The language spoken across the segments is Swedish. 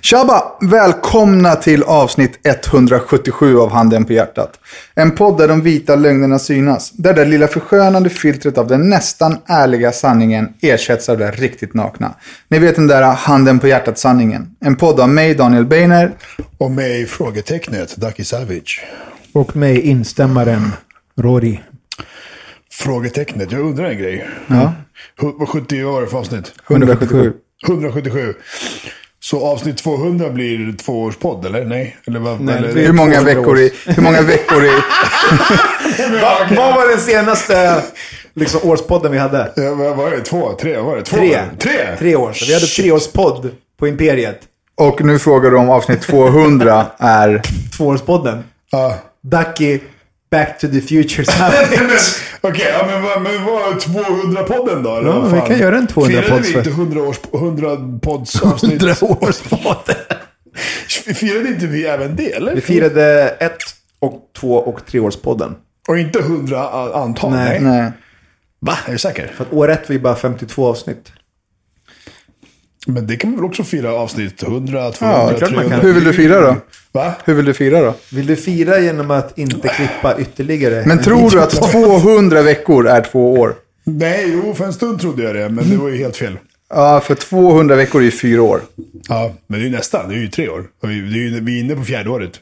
Tjaba! Välkomna till avsnitt 177 av Handen på hjärtat. En podd där de vita lögnerna synas. Där det lilla förskönande filtret av den nästan ärliga sanningen ersätts av det riktigt nakna. Ni vet den där Handen på hjärtat-sanningen. En podd av mig, Daniel Beiner. Och mig frågetecknet, Ducky Savage. Och mig instämmaren Rory. Frågetecknet, jag undrar en grej. Ja. Hu- Vad 70 vad var det för avsnitt? 177. 177. Så avsnitt 200 blir tvåårspodd, eller? Nej? Eller vad? Nej, eller, Hur många 200 veckor i... Hur många veckor i... Va, vad var den senaste liksom, årspodden vi hade? Ja, vad var det? Två? Tre? Vad var det? Två? Tre. Tre? Tre år. Så vi hade treårspodd på Imperiet. Och nu frågar du om avsnitt 200 är... Tvåårspodden. Ja. Ducky, Back to the Future. Okej, ja, men, vad- men vad är 200-podden då? eller Ja, vad vi kan göra en 200 Firade vi inte 100 års 100 podds avsnitt? 100 årspodd. Firade inte vi även det, eller? Vi firade ett och två och treårspodden. Och inte 100 antal? Nej. Nej. Va? Är du säker? För att år ett var ju bara 52 avsnitt. Men det kan man väl också fira avsnitt 100, 200, Ja, klart man 300. kan. Hur vill du fira då? Va? Hur vill du fira då? Vill du fira genom att inte klippa ytterligare? Men en tror du att 200 veckor är två år? Nej, jo, för en stund trodde jag det, men det var ju helt fel. Ja, för 200 veckor är ju fyra år. Ja, men det är ju nästan. Det är ju tre år. Vi, det är ju, vi är inne på fjärde året.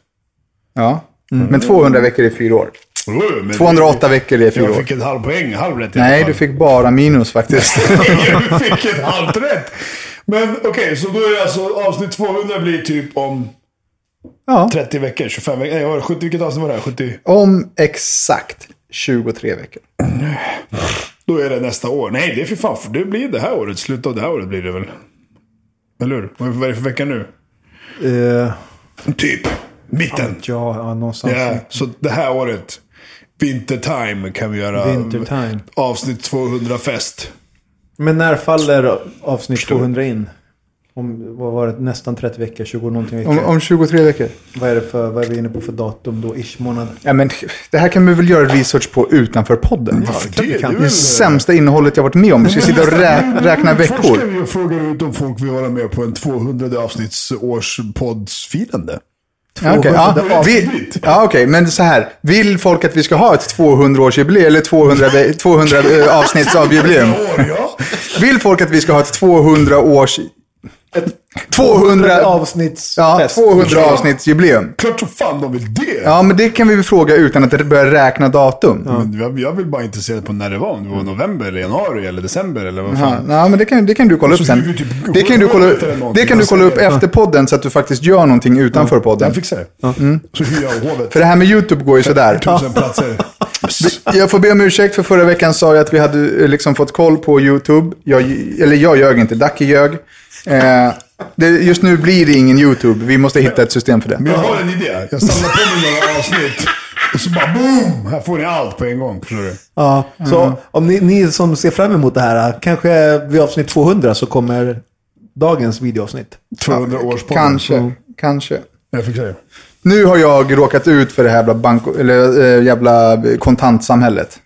Ja. Men 200 veckor är fyra år. Men 208 veckor är fyra Jag år. fick ett halv poäng, halv rätt i Nej, du fick bara minus faktiskt. du fick ett halvt rätt. Men okej, så då är det alltså avsnitt 200 blir typ om Ja. 30 veckor, 25 veckor. Nej, vad var det? 70, vilket avsnitt var det? 70? Om exakt 23 veckor. Då är det nästa år. Nej, det är för fan. För det blir det här året. Slutet av det här året blir det väl. Eller hur? Vad är det för vecka nu? Eh, Typ. Mitten. ja, ja, någonstans. Ja, så det här året. Wintertime kan vi göra. Wintertime. Avsnitt 200 fest. Men när faller avsnitt 200 in? Om, vad var det? Nästan 30 veckor, 20 någonting veckor. Om, om 23 veckor. Vad är det för, vad är vi inne på för datum då? Ish månad? Ja, men det här kan vi väl göra research på utanför podden? Vi det? kan. Det är Det det sämsta innehållet jag varit med om. Vi ska sitta och rä räkna Först ska veckor. vi fråga ut om folk vill vara med på en 200 avsnittspoddsfirande. Ja, okej. ja, 200 vi, ja, okej. Men så här. Vill folk att vi ska ha ett 200-årsjubileum eller 200, ve- 200 eh, avsnittsavjubileum? År, ja. Vill folk att vi ska ha ett 200 års... 200... avsnittsfest. Ja, 200 avsnittsjubileum. Klart så fan de vill det. Ja, men det kan vi väl fråga utan att börja räkna datum. Men jag, jag vill bara intresserad på när det var. Om det var november, eller januari eller december eller vad Ja, fan. nej, men det kan, det kan du kolla upp sen. typ Det kan du kolla, någonting det kan du kolla upp efter podden så att du faktiskt gör någonting utanför podden. Jag fixar det. Så hyr jag hovet. För det här med YouTube går ju sådär. Tusen platser. Jag får be om ursäkt för förra veckan sa jag att vi hade eh, liksom fått koll på YouTube. Jag, eller jag ljög inte, Ducky ljög. Eh, det, just nu blir det ingen YouTube. Vi måste hitta ett system för det. Men jag har en idé. Jag samlar på mig några avsnitt. Och så bara boom! Här får ni allt på en gång. Förstår du? Ja, så om ni, ni som ser fram emot det här, kanske vid avsnitt 200 så kommer dagens videoavsnitt. 200 års podd. Kanske, kanske. Jag fixar det. Nu har jag råkat ut för det här jävla, bank, eller, äh, jävla kontantsamhället.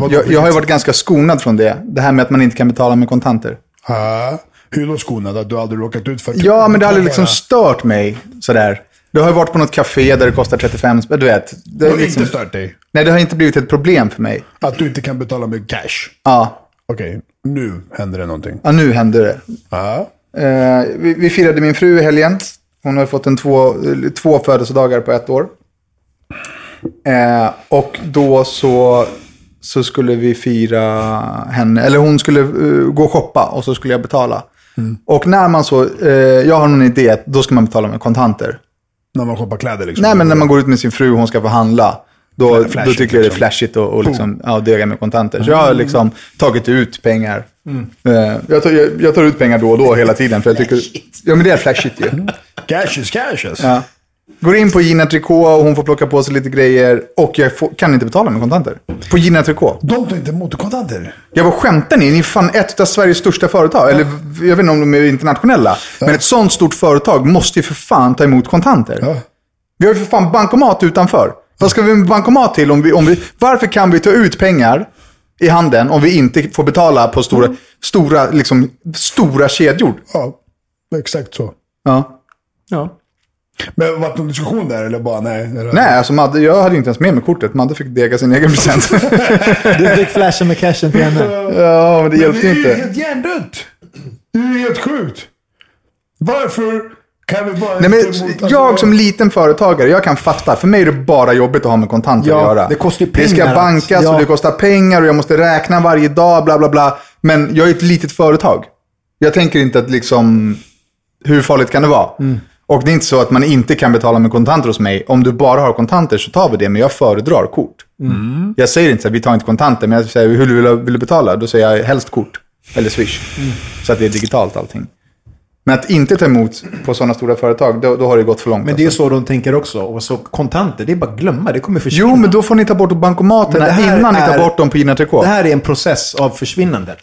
Vadå? Jag, jag har ju varit ganska skonad från det. Det här med att man inte kan betala med kontanter. Ja. Hur då skonad? Att du aldrig råkat ut för... Ja, men det har aldrig liksom stört mig sådär. Du har ju varit på något café där det kostar 35 spänn, du vet. Det har liksom, inte stört dig? nej, det har inte blivit ett problem för mig. Att du inte kan betala med cash? Ja, Okej, nu händer det någonting. ja nu händer det. Ja. Eh, vi, vi firade min fru i helgen. Hon har fått en två, två födelsedagar på ett år. Eh, och då så, så skulle vi fira henne, eller hon skulle eh, gå och shoppa och så skulle jag betala. Och när man så, eh, jag har någon idé att då ska man betala med kontanter. När man shoppar kläder liksom? Nej men när man går ut med sin fru och hon ska få handla. Då, då tycker jag det är liksom. flashigt och, och liksom, ja, döga med kontanter. Så jag har liksom tagit ut pengar. Mm. Eh, jag, tar, jag, jag tar ut pengar då och då hela tiden. För jag tycker, ja men det är flashigt ju. Cash is cash alltså. Ja. Går in på Gina Tricot och hon får plocka på sig lite grejer. Och jag får, kan inte betala med kontanter. På Gina Tricot. De tar inte emot kontanter. Jag var skämtar ni? Ni är fan ett av Sveriges största företag. Eller jag vet inte om de är internationella. Men ett sånt stort företag måste ju för fan ta emot kontanter. Ja. Vi har ju för fan bankomat utanför. Vad ska vi med bankomat till? Om vi, om vi, varför kan vi ta ut pengar i handen om vi inte får betala på stora, stora, liksom, stora kedjor? Ja, exakt så. Ja. Ja. Men var det någon diskussion där eller bara nej? Eller? Nej, alltså Madde, jag hade inte ens med mig kortet. Madde fick dega sin egen present. Du fick flasha med cashen till henne. ja, men det Men hjälpte det är ju inte. helt hjärndött. Det är ju helt sjukt. Varför kan vi bara Nej, men inte emot- jag alltså, som liten företagare, jag kan fatta. För mig är det bara jobbigt att ha med kontanter Ja, att göra. det kostar ju Det ska pengar. bankas Ja. och det kostar pengar och jag måste räkna varje dag, bla bla bla. Men jag är ett litet företag. Jag tänker inte att liksom, hur farligt kan det vara? Mm. Och det är inte så att man inte kan betala med kontanter hos mig. Om du bara har kontanter så tar vi det, men jag föredrar kort. Mm. Jag säger inte så här, vi tar inte kontanter, men jag säger, hur vill du, vill du betala? Då säger jag helst kort. Eller swish. Mm. Så att det är digitalt allting. Men att inte ta emot på sådana stora företag, då, då har det gått för långt. Men det är alltså. så de tänker också. Och så kontanter, det är bara att glömma. Det kommer försvinna. Jo, men då får ni ta bort bankomaterna innan ni tar är- bort dem på Gina Tricot. Det här är en process av försvinnandet.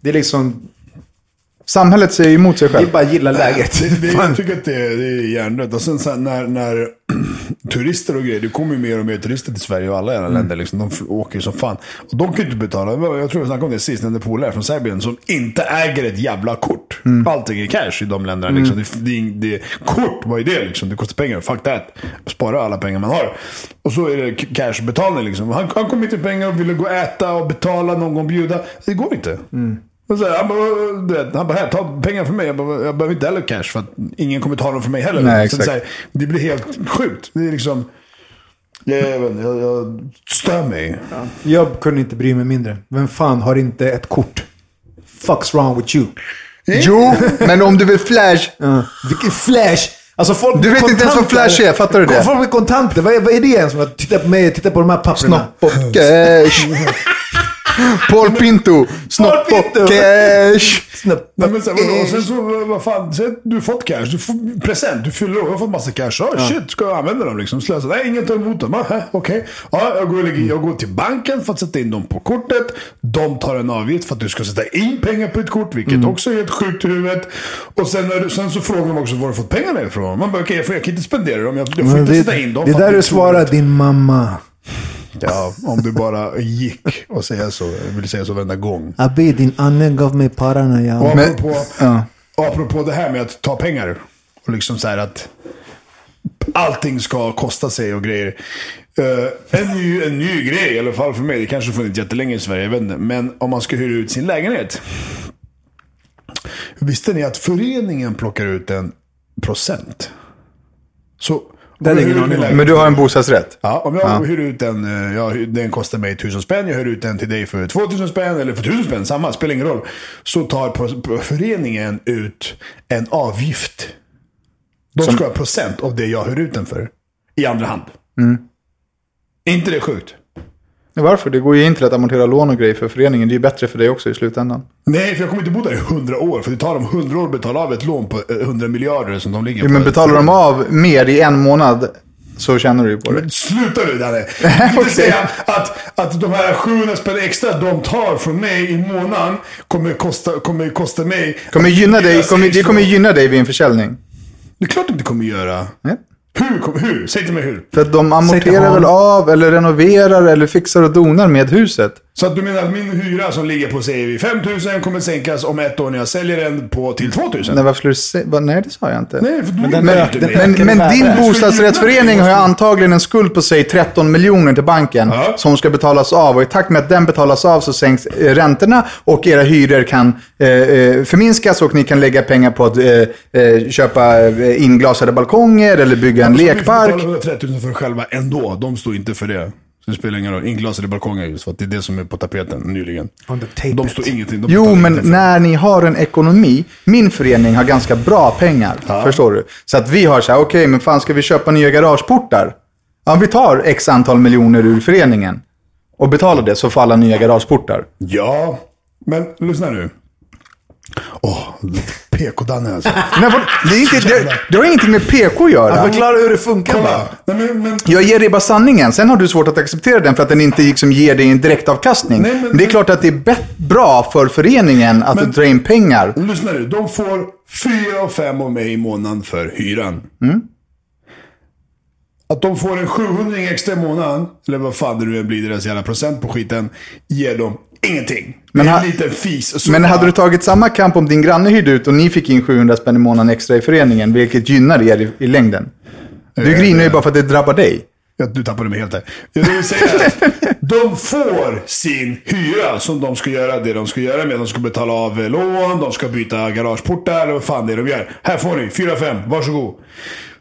Det är liksom, Samhället säger emot sig det är själv. bara att gilla läget. Det, det, jag tycker att det, är- det är hjärndött. Och sen så här, när, när turister och grejer, det kommer ju mer och mer turister till Sverige och alla jävla Mm. länder. Liksom, de åker ju som fan. Och de kan ju inte betala. Jag tror jag snackade om det sist, en polare från Serbien som inte äger ett jävla kort. Mm. Allting är cash i de länderna. Liksom. Det, det, är- det, kort, vad är det liksom? Det kostar pengar. Fuck that. Spara alla pengar man har. Och så är det cashbetalning liksom. Han, han kom hit med pengar och ville gå och äta och betala, någon gång bjuda. Det går inte. Och så här, han bara, han bara, här, ta pengar från mig. Jag, bara, jag behöver inte heller cash för att ingen kommer ta dem från mig heller. Nej, så det, är så här, exakt. det blir helt sjukt. Det är liksom... Jag, jag, jag, jag stör mig. Jag kunde inte bry mig mindre. Vem fan har inte ett kort? Fuck's wrong with you? Jo, men om du vill flash. Ja. Vilken flash! Alltså folk Du vet inte ens vad flash är, fattar du det? Folk med kontanter, vad är, vad är det ens? Titta på mig, titta på de här papperna. Snopp och cash. Paul Pinto. Snopp och cash. Snopp Nej, men sen, vadå? sen så, vad fan, sen, du har fått cash, du får present, du fyller år, jag har fått massa cash. Ja, shit, ska jag använda dem liksom? Slösa? Nej, ingen tar emot dem. Okej. Ja, jag, går, jag går till banken för att sätta in dem på kortet. De tar en avgift för att du ska sätta in pengar på ett kort, vilket också är helt sjukt i huvudet. Och sen, när du, sen så frågar de också var du fått pengarna ifrån. Man bara, okej, jag, får- jag kan inte spendera dem, jag, jag får Men inte det, sätta in dem. det där du svarar din mamma. Ja, om du bara gick och säga så. Vill säga så varenda gång. Abi, din anne gav mig para när jag... Och Men- apropå, ja. apropå det här med att ta pengar. Och liksom så här att allting ska kosta sig och grejer. Eh, en, ny, en ny grej, i alla fall för mig, det kanske funnits jättelänge i Sverige, jag vet inte. Men om man ska hyra ut sin lägenhet. Visste ni att föreningen plockar ut en procent? Så, Ut aning min om. lägenhet- Men du har en bostadsrätt? Ja, om jag hyr ut den, eh, hyr- den kostar mig 1000 spänn, jag hyr ut den till dig för 2000 spänn eller för 1000 spänn, samma, spelar ingen roll. Så tar föreningen ut en avgift. De ska ha procent av det jag hyr ut den för. I andra hand. Är inte det sjukt? Varför? Det går ju in till att amortera lån och grejer för föreningen. Det är ju bättre för dig också i slutändan. Nej, för jag kommer inte bo där i 100 år. För det tar dem 100 år att betala av ett lån på eh, 100 miljarder som de ligger Ja, på. men betalar de av mer i en månad så tjänar du ju på det. Men sluta nu Danne. Du kan inte säga att, att de här 700 spänn extra de tar från mig i månaden kommer kosta, kommer kosta mig... Kommer gynna dig, kommer, det kommer gynna dig vid en försäljning. Det är klart det inte kommer göra. Nej. Hur? kom- Hur? Säg till mig hur. För att de amorterar väl av eller renoverar eller fixar och donar med huset. Så att du menar att min hyra som ligger på säger vi 5000 kommer sänkas om ett år när jag säljer den på till 2000? Nej, varför skulle du säga... va- Nej, det sa jag inte. Nej, för du den men, den Men, ökar men värde. din bostadsrättsförening har ju antagligen en skuld på sig 13 miljoner till banken Ja. som ska betalas av. Och i takt med att den betalas av så sänks eh, räntorna och era hyror kan eh, eh, förminskas och ni kan lägga pengar på att eh, eh, köpa inglasade balkonger eller bygga en lekpark. betalar 130 000 för själva ändå. De står inte för det. Så det spelar ingen roll. Inglasade balkonger just för att det är det som är på tapeten nyligen. De står ingenting. De Jo, men för- när ni har en ekonomi, min förening har ganska bra pengar, förstår du? Så att vi har så här, okej, men fan ska vi köpa nya garageportar? Ja, vi tar x antal miljoner ur föreningen och betalar det så får alla nya garageportar. Ja, men lyssna nu. Åh, PK-Danne alltså. Nej, det, är inte, det, det har ingenting med PK att göra. Förklara hur det funkar bara. Nej, men, men, Jag ger dig bara sanningen. Sen har du svårt att acceptera den för att den inte liksom ger dig en direktavkastning. Nej, men- men, det är klart att det är bra för föreningen att Men- dra in pengar. lyssna nu. De får 4 och 5 av mig i månaden för hyran. Mm. Att de får en 700 extra i månaden, eller vad fan det nu blir deras jävla procent på skiten, ger dem ingenting. Men det är en liten fis. Men hade du tagit samma kamp om din granne hyrde ut och ni fick in 700 spänn i månaden extra i föreningen, vilket gynnar er i, i längden? Du Eh, grinar ju bara för att det drabbar dig. Ja, du tappade mig helt där. Jag vill säga att de får sin hyra som de ska göra det de ska göra med. De ska betala av eh, lån, de ska byta garageportar och vad fan det är de gör. Här får ni, 4-5, varsågod.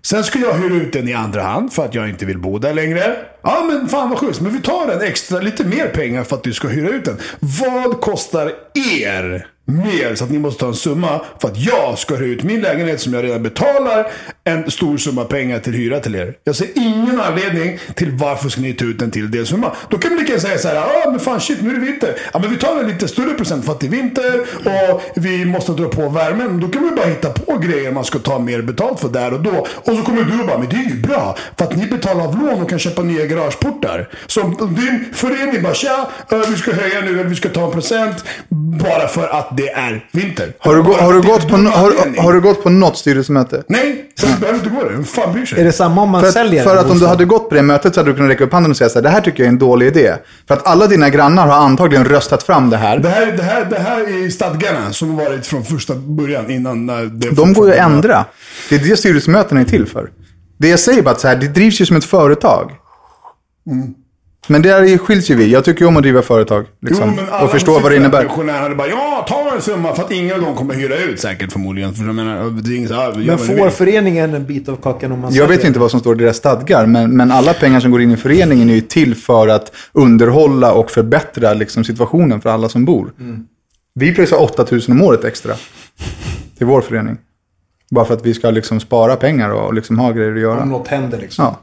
Sen ska jag hyra ut den i andra hand för att jag inte vill bo där längre. Ja men fan vad schysst, men vi tar en extra, lite mer pengar för att du ska hyra ut den. Vad kostar er mer så att ni måste ta en summa för att jag ska hyra ut min lägenhet som jag redan betalar en stor summa pengar till hyra till er. Jag ser ingen anledning till varför ska ni ta ut en till delsumma. Då kan vi lika gärna säga så här, ja men fan shit nu är det vinter. Ja men vi tar en lite större procent för att det är vinter och vi måste dra på värmen. Då kan vi bara hitta på grejer man ska ta mer betalt för där och då. Och så kommer du och bara, men det är ju bra. För att ni betalar av lån och kan köpa nya garageportar. Så din förening bara, tja, eh, vi ska höja nu eller vi ska ta en procent. Bara för att det är vinter. Har du, gå- har du, gått, på, har, har du gått på något styrelsemöte? Nej, så du behöver inte gå det. Vem fan bryr sig? Är det samma om man För, säljer att, för att om du hade gått på det mötet så hade du kunnat räcka upp handen och säga så här, det här tycker jag är en dålig idé. För att alla dina grannar har antagligen röstat fram det här. Det här, det, här, det här är stadgarna som har varit från första början innan när det De går ju att ändra. Det är det styrelsemötena är till för. Det jag säger bara att så här, det drivs ju som ett företag. Men där skiljs ju vi. Jag tycker ju om att driva företag. Liksom, och förstå vad det innebär. Pensionärer hade bara, ja, ta en summa för att ingen av dem kommer hyra ut säkert förmodligen. För jag menar, det är inget så här, Men får föreningen en bit av kakan om man Jag vet inte vad som står i deras stadgar, men, men alla pengar som går in i föreningen är ju till för att underhålla och förbättra liksom, situationen för alla som bor. Vi pröjsar 8000 om året extra till vår förening. Bara för att vi ska liksom spara pengar och liksom ha grejer att Om göra. något händer liksom. Ja.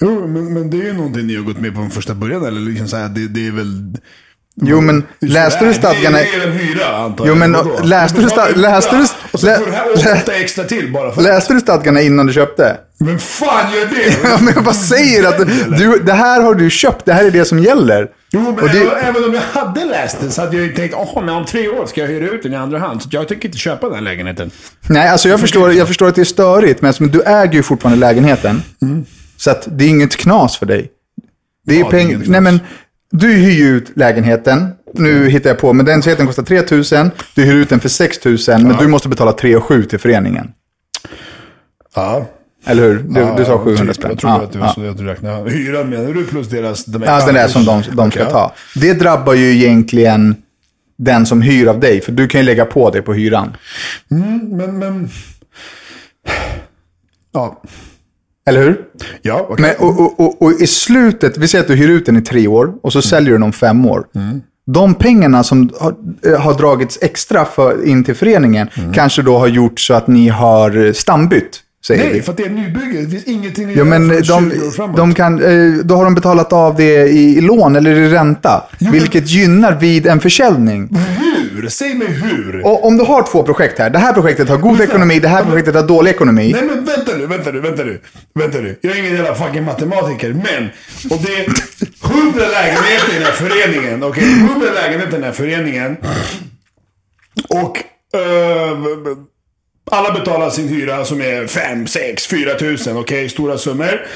Jo, men, men det är ju någonting ni har gått med på från första början. Eller liksom så här, det, det är väl... Jo, men Det läste det du stadgarna? Det är det en hyra antar Jo, jag. men Vadå? läste du betalar sta- läste du- hyra, Och så lä- här lä- åtta extra till bara för Läste du stadgarna innan du köpte? Men fan gör det? Ja, men jag bara säger att du, det här har du köpt, det här är det som gäller. Jo, men Och det- även, om jag hade läst den så hade jag ju tänkt, åh, men om tre år ska jag hyra ut den i andra hand. Så jag tänker inte köpa den lägenheten. Nej, alltså jag förstår, jag förstår att det är störigt, men alltså, du äger ju fortfarande lägenheten. Så att det är inget knas för dig. Det är Ja, det är peng... inget Nej, men du hyr ut lägenheten. Nu hittar jag på, men den den kostar 3 000. Du hyr ut den för 6 000, men du måste betala 3 7 till föreningen. Ja. Eller hur? Du, Ja, du sa 700 typ. spänn. Jag tror Ja, att var ja. så att du räknade. Hyran menar du plus deras... De Ja, den där som de, de ska Okej, ta. Det drabbar ju egentligen den som hyr av dig, för du kan ju lägga på det på hyran. Men, men... Ja. Eller hur? Ja, okej. Men, och, och, och, och i slutet, vi säger att du hyr ut den i tre år och så säljer du den om fem år. De pengarna som har, eh, har dragits extra för, in till föreningen kanske då har gjort så att ni har eh, stambytt, säger Nej, vi. för att det är nybygge. Det finns ingenting göra men för de, 20 år framåt. de kan, eh, då har de betalat av det i, i lån eller i ränta. men- vilket gynnar vid en försäljning. Hur? Säg mig hur. Och om du har två projekt här. Det här projektet har god ekonomi, det här projektet har dålig ekonomi. Nej men vänta nu, vänta nu, vänta nu. Vänta nu. Jag är ingen jävla fucking matematiker, men. Och det är 100 lägenheter i den här föreningen. Okej, 100 lägenheter i den här föreningen. Och... eh, Alla betalar sin hyra som är 5, 6, 4 tusen. Okej, stora summor.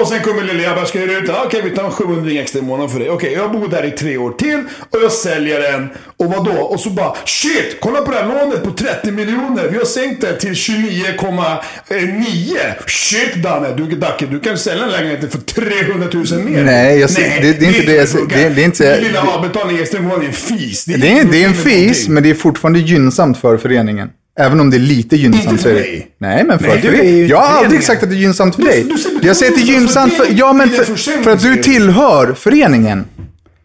Och sen kommer lilla jag bara, ska hyra ut den? Okej, vi tar 700 extra i månaden för dig. Okej, jag bor där i tre år till och jag säljer den. Och vad då? Och så bara, shit! Kolla på det här lånet på 30 miljoner. Vi har sänkt det till 29,9. Shit Danne, du, Dacke, du kan sälja en lägenhet för 300 000 mer. Nej, jag ser- det- det är inte det jag ser- det är- det är inte- lilla avbetalning extra i månaden är en fis. Det är, det är en ingenting fis, någonting. men det är fortfarande gynnsamt för föreningen. Även om det är lite gynnsamt Inte för mig. Nej, men för Nej, ju Jag har aldrig sagt att det är gynnsamt för dig. Jag säger att det är gynnsamt för... Ja, men för, för att du tillhör föreningen.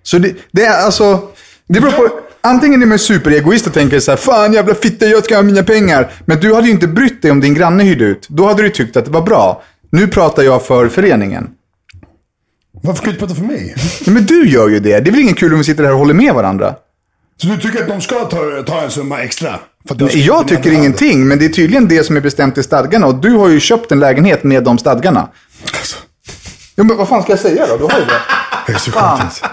Så det, det är alltså... Det beror på... Antingen är man superegoist och tänker så här, fan jävla fitta, jag ska ha mina pengar. Men du hade ju inte brytt dig om din granne hyrde ut. Då hade du tyckt att det var bra. Nu pratar jag för föreningen. Varför kan du inte prata för mig? Ja, men du gör ju det. Det är väl ingen kul om vi sitter här och håller med varandra? Så du tycker att de ska ta, ta en summa extra? Jag inte tycker ingenting, men det är tydligen det som är bestämt i stadgarna. Och du har ju köpt en lägenhet med de stadgarna. Alltså, Ja, men vad fan ska jag säga då? Du har ju det. det är så Fan. sjukt.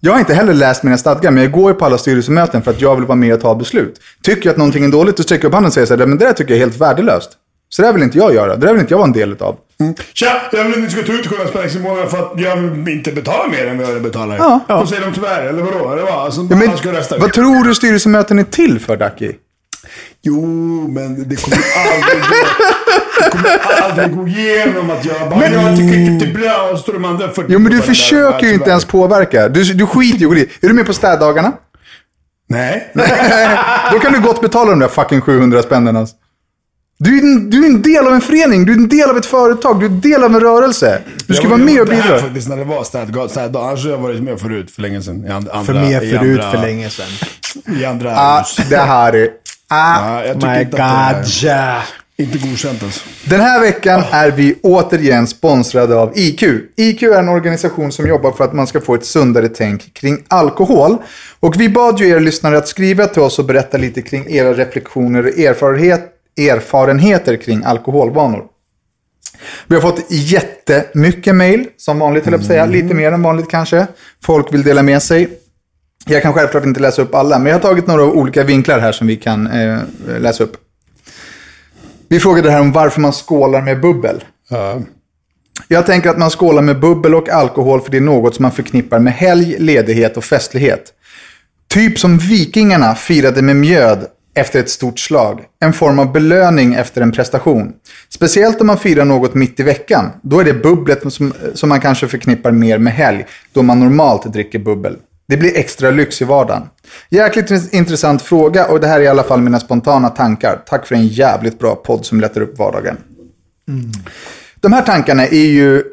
Jag har inte heller läst mina stadgar, men jag går ju på alla styrelsemöten för att jag vill vara med och ta beslut. Tycker jag att någonting är dåligt, då sträcker jag upp handen och säger så här, men det där tycker jag är helt värdelöst. Så det vill inte jag göra. Det där vill inte jag vara en del av. Tja, jag vill att ni ska ta ut 700 spänn i månaden för att jag inte betala mer än vad jag betalar. Ja. Då säger de tyvärr, eller vadå? Eller vad? Alltså, Ja, men, ska rösta. vad tror du styrelsemöten är till för, Daki? Jo, men det kommer aldrig gå. Det kommer aldrig gå igenom att jag bara, Men- jag tycker inte det är bra och står de andra 40 Jo, men du försöker ju Ja, inte ens påverka. Du, du skiter ju i det. Är du med på städdagarna? Nej. Då kan du gott betala de där fucking 700 spännen. Alltså. Du, är en, du är en del av en förening, du är en del av ett företag, du är en del av en rörelse. Du ska Jag vara var- med jag och var inte här bidra. faktiskt när det var städdag. städdag. Annars har jag varit med förut för länge sedan. I and, andra, För med i förut andra, för länge sedan. I andra Ah, det här är... Ah. Ja, jag My inte God, är inte godkänt alltså. Den här veckan är vi återigen sponsrade av IQ. IQ är en organisation som jobbar för att man ska få ett sundare tänk kring alkohol. Och vi bad ju er lyssnare att skriva till oss och berätta lite kring era reflektioner och erfarenhet, erfarenheter kring alkoholvanor. Vi har fått jättemycket mail, som vanligt höll jag säga. Lite mer än vanligt kanske. Folk vill dela med sig. Jag kan självklart inte läsa upp alla, men jag har tagit några olika vinklar här som vi kan eh, läsa upp. Vi frågade här om varför man skålar med bubbel. Ja. Jag tänker att man skålar med bubbel och alkohol för det är något som man förknippar med helg, ledighet och festlighet. Typ som vikingarna firade med mjöd efter ett stort slag. En form av belöning efter en prestation. Speciellt om man firar något mitt i veckan. Då är det bubblet som, som man kanske förknippar mer med helg, då man normalt dricker bubbel. Det blir extra lyx i vardagen. Jäkligt intressant fråga och det här är i alla fall mina spontana tankar. Tack för en jävligt bra podd som lättar upp vardagen. Mm. De här tankarna är ju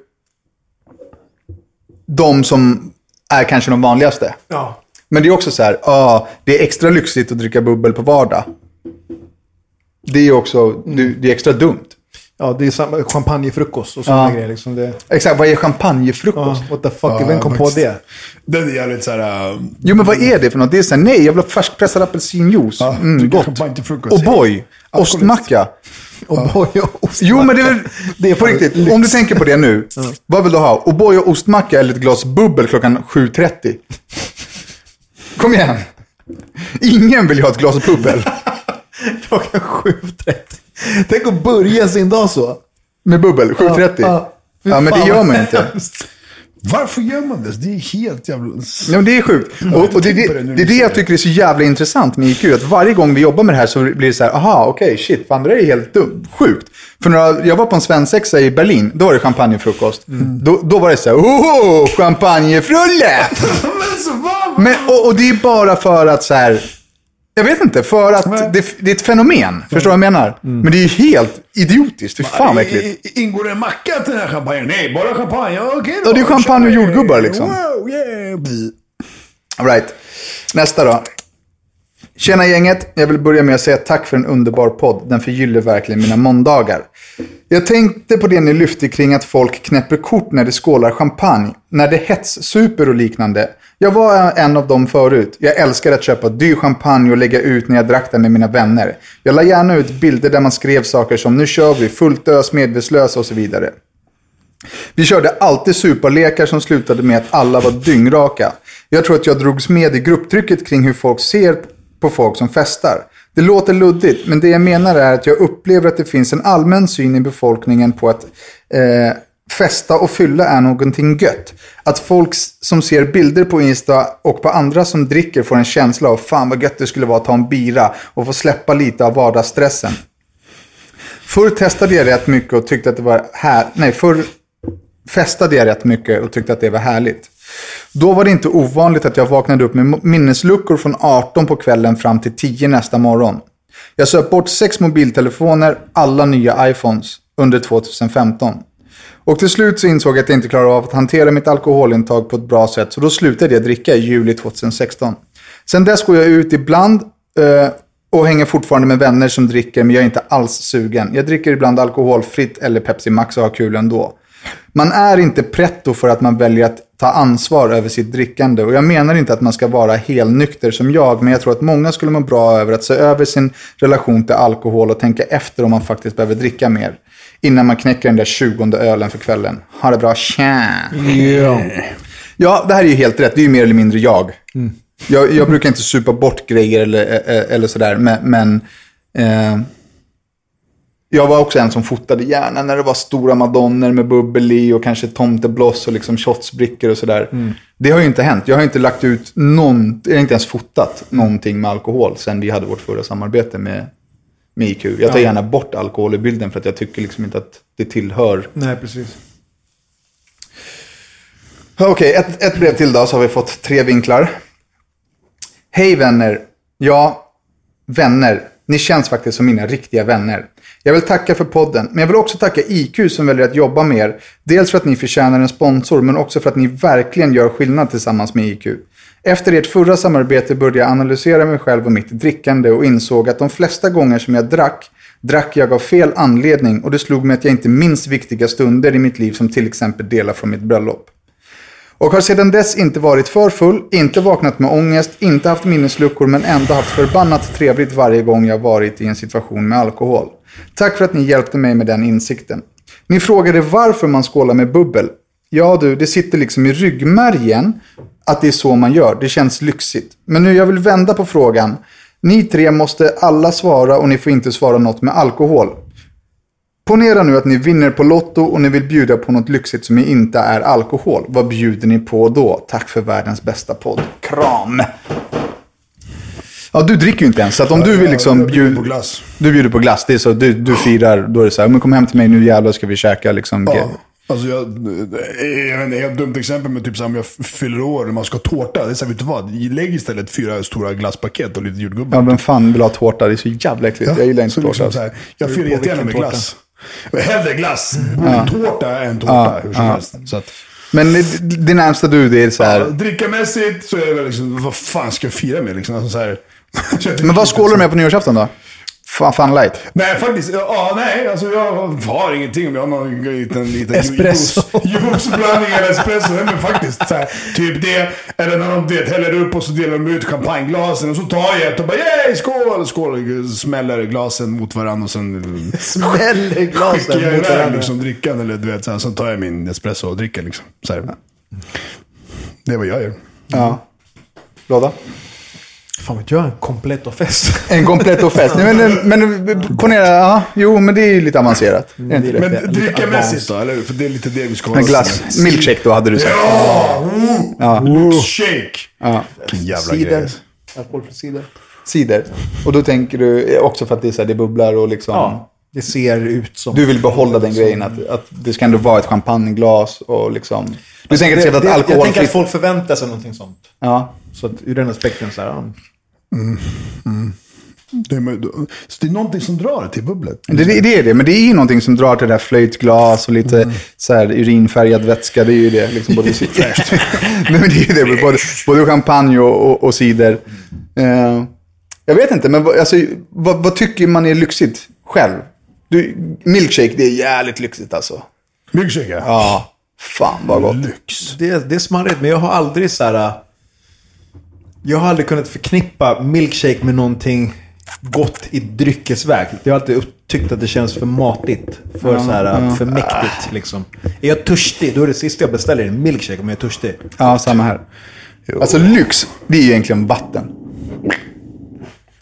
de som är kanske de vanligaste. Ja. Men det är också så här, ah, det är extra lyxigt att dricka bubbel på vardag. Det är ju också, det, det är extra dumt. ja, det är samma champagnefrukost och sådana Ja. grejer. Liksom det, Exakt, vad är champagnefrukost? ja, what the fuck, Ja, vem kom på det? Den är jävligt såhär... Uh, Jo, men vad är det för något? Det är så här, nej, jag vill ha färskpressad apelsinjuice. Ja, mm, gott. champagne till frukost. Och boy, Alkoholist. ostmacka. Och boy och ostmacka. Jo, men det är väl, Det är på riktigt, lyx. om du tänker på det nu. Vad vill du ha? O'boy och ostmacka eller ett glas bubbel klockan 7.30? Kom igen. Ingen vill ju ha ett glas bubbel. Klockan 7.30. Tänk att börja sin dag så. Med bubbel, 7.30? Ja, Fy Ja, men det gör man inte. Alltså, varför gör man det? Det är helt jävla... Ja, men det är sjukt. Och, och det, det, det är det jag tycker är så jävla intressant med IQ. Att varje gång vi jobbar med det här så blir det så här, aha, okej, shit, fan det där är helt dumt, sjukt. För några, jag var på en svensexa i Berlin, då var det champagnefrukost. Mm. Då, då var det så här, oh, champagnefrulle! men så vad? Men, och, och det är bara för att så här, jag vet inte, för att det, det är ett fenomen. Förstår du vad jag menar? Men det är ju helt idiotiskt, fy fan vad äckligt. Ingår det en macka till den här champagnen? Nej, bara champagne. Ja, okej då. Ja, det är champagne och jordgubbar, liksom. Wow, yeah. All right. Nästa då. Tjena gänget. Jag vill börja med att säga tack för en underbar podd. Den förgyller verkligen mina måndagar. Jag tänkte på det ni lyfte kring att folk knäpper kort när de skålar champagne. När det hetssuper och liknande. Jag var en av dem förut. Jag älskar att köpa dyr champagne och lägga ut när jag drack den med mina vänner. Jag la gärna ut bilder där man skrev saker som nu kör vi, fullt ös, medvetslösa och så vidare. Vi körde alltid superlekar som slutade med att alla var dyngraka. Jag tror att jag drogs med i grupptrycket kring hur folk ser på folk som festar. Det låter luddigt, men det jag menar är att jag upplever att det finns en allmän syn i befolkningen på att eh, festa och fylla är någonting gött. Att folk som ser bilder på Insta och på andra som dricker får en känsla av fan vad gött det skulle vara att ta en bira och få släppa lite av vardagsstressen. Förr testade jag rätt mycket och tyckte att det var här... Nej, förr festade jag rätt mycket och tyckte att det var härligt. Då var det inte ovanligt att jag vaknade upp med minnesluckor från 18 på kvällen fram till 10 nästa morgon. Jag söp bort sex mobiltelefoner, alla nya iPhones, under 2015. Och till slut så insåg jag att jag inte klarade av att hantera mitt alkoholintag på ett bra sätt, så då slutade jag dricka i juli 2016. Sen dess går jag ut ibland eh, och hänger fortfarande med vänner som dricker, men jag är inte alls sugen. Jag dricker ibland alkoholfritt eller Pepsi Max och har kul ändå. Man är inte pretto för att man väljer att ta ansvar över sitt drickande. Och jag menar inte att man ska vara helnykter som jag, men jag tror att många skulle må bra över att se över sin relation till alkohol och tänka efter om man faktiskt behöver dricka mer. Innan man knäcker den där 20 ölen för kvällen. Ha det bra, tja! Ja. Ja, det här är ju helt rätt. Det är ju mer eller mindre jag. Jag, jag brukar inte supa bort grejer eller, eh, eller sådär, men, men eh, jag var också en som fotade gärna när det var stora madonner med bubbel i och kanske tomtebloss och liksom shotsbrickor och sådär. Det har ju inte hänt. Jag har inte lagt ut någon, jag har inte ens fotat någonting med alkohol sen vi hade vårt förra samarbete med, med IQ. Jag tar gärna bort alkohol i bilden för att jag tycker liksom inte att det tillhör Nej, precis. Okej, ett, ett brev till då så har vi fått tre vinklar. Hej vänner. Ja, vänner. Ni känns faktiskt som mina riktiga vänner. Jag vill tacka för podden, men jag vill också tacka IQ som väljer att jobba med er. Dels för att ni förtjänar en sponsor, men också för att ni verkligen gör skillnad tillsammans med IQ. Efter ert förra samarbete började jag analysera mig själv och mitt drickande och insåg att de flesta gånger som jag drack, drack jag av fel anledning och det slog mig att jag inte minns viktiga stunder i mitt liv som till exempel delar från mitt bröllop. Och har sedan dess inte varit för full, inte vaknat med ångest, inte haft minnesluckor men ändå haft förbannat trevligt varje gång jag varit i en situation med alkohol. Tack för att ni hjälpte mig med den insikten. Ni frågade varför man skålar med bubbel. Ja du, det sitter liksom i ryggmärgen att det är så man gör. Det känns lyxigt. Men nu jag vill vända på frågan. Ni tre måste alla svara och ni får inte svara något med alkohol. Ponera nu att ni vinner på Lotto och ni vill bjuda på något lyxigt som inte är alkohol. Vad bjuder ni på då? Tack för världens bästa podd. Kram! Ja, du dricker ju inte ens. Så att om du vill liksom Jag bjuder på glass. Du bjuder på glass. Det är så. Du, du firar. Då är det så här. Men kom hem till mig nu jävlar ska vi käka liksom. Ja. Alltså jag, jag vet inte, helt dumt exempel men typ så här, om jag fyller år och man ska ha tårta. Det är så här, vet du vad? Lägg istället fyra stora glasspaket och lite jordgubbar. Ja, vem fan vill ha tårta? Det är så jävla äckligt. Jag gillar inte så tårta. liksom så här, jag fyller jättegärna med vilken glass. Hellre glass. Tårta än tårta. hur som helst. Så att, Men det, det närmsta du, det är så här. ja, drickamässigt så är det väl liksom, vad fan ska jag fira med liksom? Alltså, så här, Men vad skålar du med på nyårsafton då? Fan, fan light. Nej, faktiskt. Ja, nej. Alltså jag har ingenting. Om jag har någon liten, liten Espresso. juice- Juiceblandning eller espresso. Nej, men faktiskt. Så här, typ det. Eller när de häller upp och så delar de ut champagneglasen. Och så tar jag ett och bara yay, skål! Skål! Smäller glasen mot varandra och sen Smäller skickar glasen jag mot varandra. liksom, drickan. Eller du vet, så här, sen tar jag min espresso och dricker liksom. Så här. Det är vad jag gör. Ja. Låda? Fan vet jag, en komplett och fest. En komplett och fest. Nej, men, men ponera, ja, jo, men det är ju lite avancerat. Men drickamässigt då, eller hur? För det är lite det vi ska En hålla glass. Milkshake då hade du sagt. Ja! Ja. Shake! Ja. Vilken jävla Cider. grej. Alkoholfri cider. Cider. Och då tänker du också för att det, är så här, det bubblar och liksom... Ja. Det ser ut som... Du vill behålla den grejen att, att det ska ändå vara ett champagneglas och liksom... Du tänker att det det, ett jag tänker att alkoholfritt... folk förväntar sig någonting sånt. Ja. Så att ur den aspekten så här, ja. Det är, det är någonting som drar till bubblet. Det, det, är det, men det är ju någonting som drar till det där flöjtglas och lite Mm. så här urinfärgad vätska. Det är ju det. Liksom, både, men det är ju det, både, både champagne och, och, och cider. Eh, jag vet inte, men vad, alltså, vad, vad tycker man är lyxigt själv? Du, milkshake, det är jävligt lyxigt alltså. Milkshake ja. Ja, fan vad gott. Lyx. det, det är smarrigt, men jag har aldrig så här... Jag har aldrig kunnat förknippa milkshake med någonting gott i dryckesväg. Jag har alltid tyckt att det känns för matigt. För, så här, för mäktigt liksom. Är jag törstig, då är det sista jag beställer en milkshake om jag är törstig. Ja, samma här. Alltså lyx, det är ju egentligen vatten.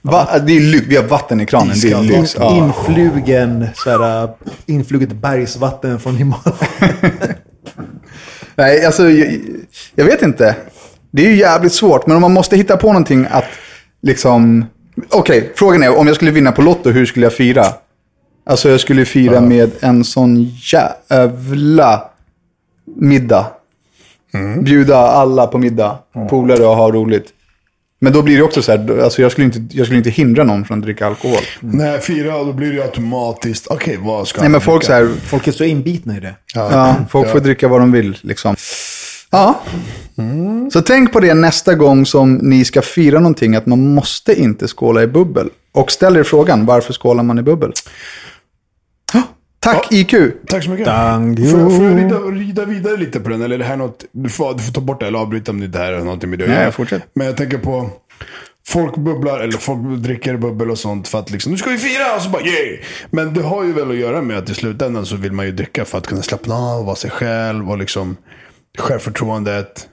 Va, det är lyx. Vi har vatten i kranen. Det är lyx. Ja. Influgen, såhär, influget bergsvatten från Himalaya. Nej, alltså jag, jag vet inte. Det är ju jävligt svårt, men om man måste hitta på någonting att liksom... Okej, frågan är om jag skulle vinna på Lotto, hur skulle jag fira? Alltså jag skulle fira med en sån jävla middag. Bjuda alla på middag, polare och ha roligt. Men då blir det också så här, alltså jag skulle inte, jag skulle inte hindra någon från att dricka alkohol. Nej, fyra, då blir det ju automatiskt. Okej, vad ska Nej men folk dricka? så här, Folk är så inbitna i det. Ja, folk får dricka vad de vill liksom. Ja. Så tänk på det nästa gång som ni ska fira någonting, att man måste inte skåla i bubbel. Och ställ er frågan, varför skålar man i bubbel? Ja, Tack IQ! Tack så mycket. Thank Får, jag- får jag rida, rida vidare lite på den? Eller är det här något... Du får, du får ta bort det eller avbryta om det inte här har någonting med det Nej, fortsätt. Men jag tänker på... Folk bubblar, eller folk dricker bubbel och sånt för att liksom, nu ska vi fira! Och så bara yeah! Men det har ju väl att göra med att i slutändan så vill man ju dricka för att kunna slappna av, vara sig själv och liksom självförtroendet.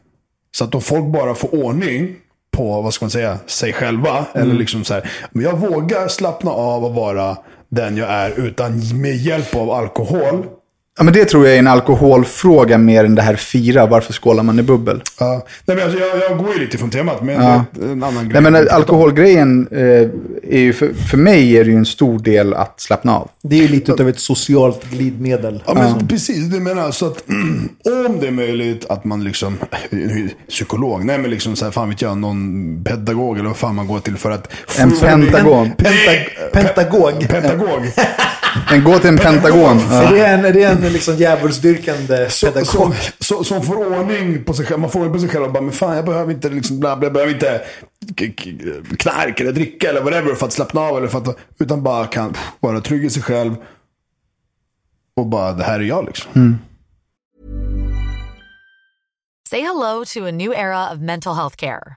Så att om folk bara får ordning på, vad ska man säga, sig själva. Eller liksom så här, men jag vågar slappna av och vara den jag är utan med hjälp av alkohol. Ja, men det tror jag är en alkoholfråga mer än det här fira, varför skålar man i bubbel? Ja. Nej, men alltså, jag, jag går ju lite från temat, men det är en annan grej. Nej men alkoholgrejen, eh, är ju för, för mig är det ju en stor del att slappna av. Det är ju lite av ett socialt glidmedel. Ja, men precis. Du menar så att om det är möjligt att man liksom, psykolog, nej men liksom så här, fan vet jag, någon pedagog eller vad fan man går till för att... En ordning- pentagon. Penta- pentagog. Pentagog. Men gå till en pentagon. Är Ja. det en, är det en liksom djävulsdyrkande pedagog? som, så, som får ordning på sig själv. Man får ordning på sig själv och bara, men fan jag behöver inte liksom bla bla, jag behöver inte knark eller dricka eller whatever för att slappna av. Eller för att, utan bara kan vara trygg i sig själv. Och bara, det här är jag liksom. Say hello to a new era of mental health care.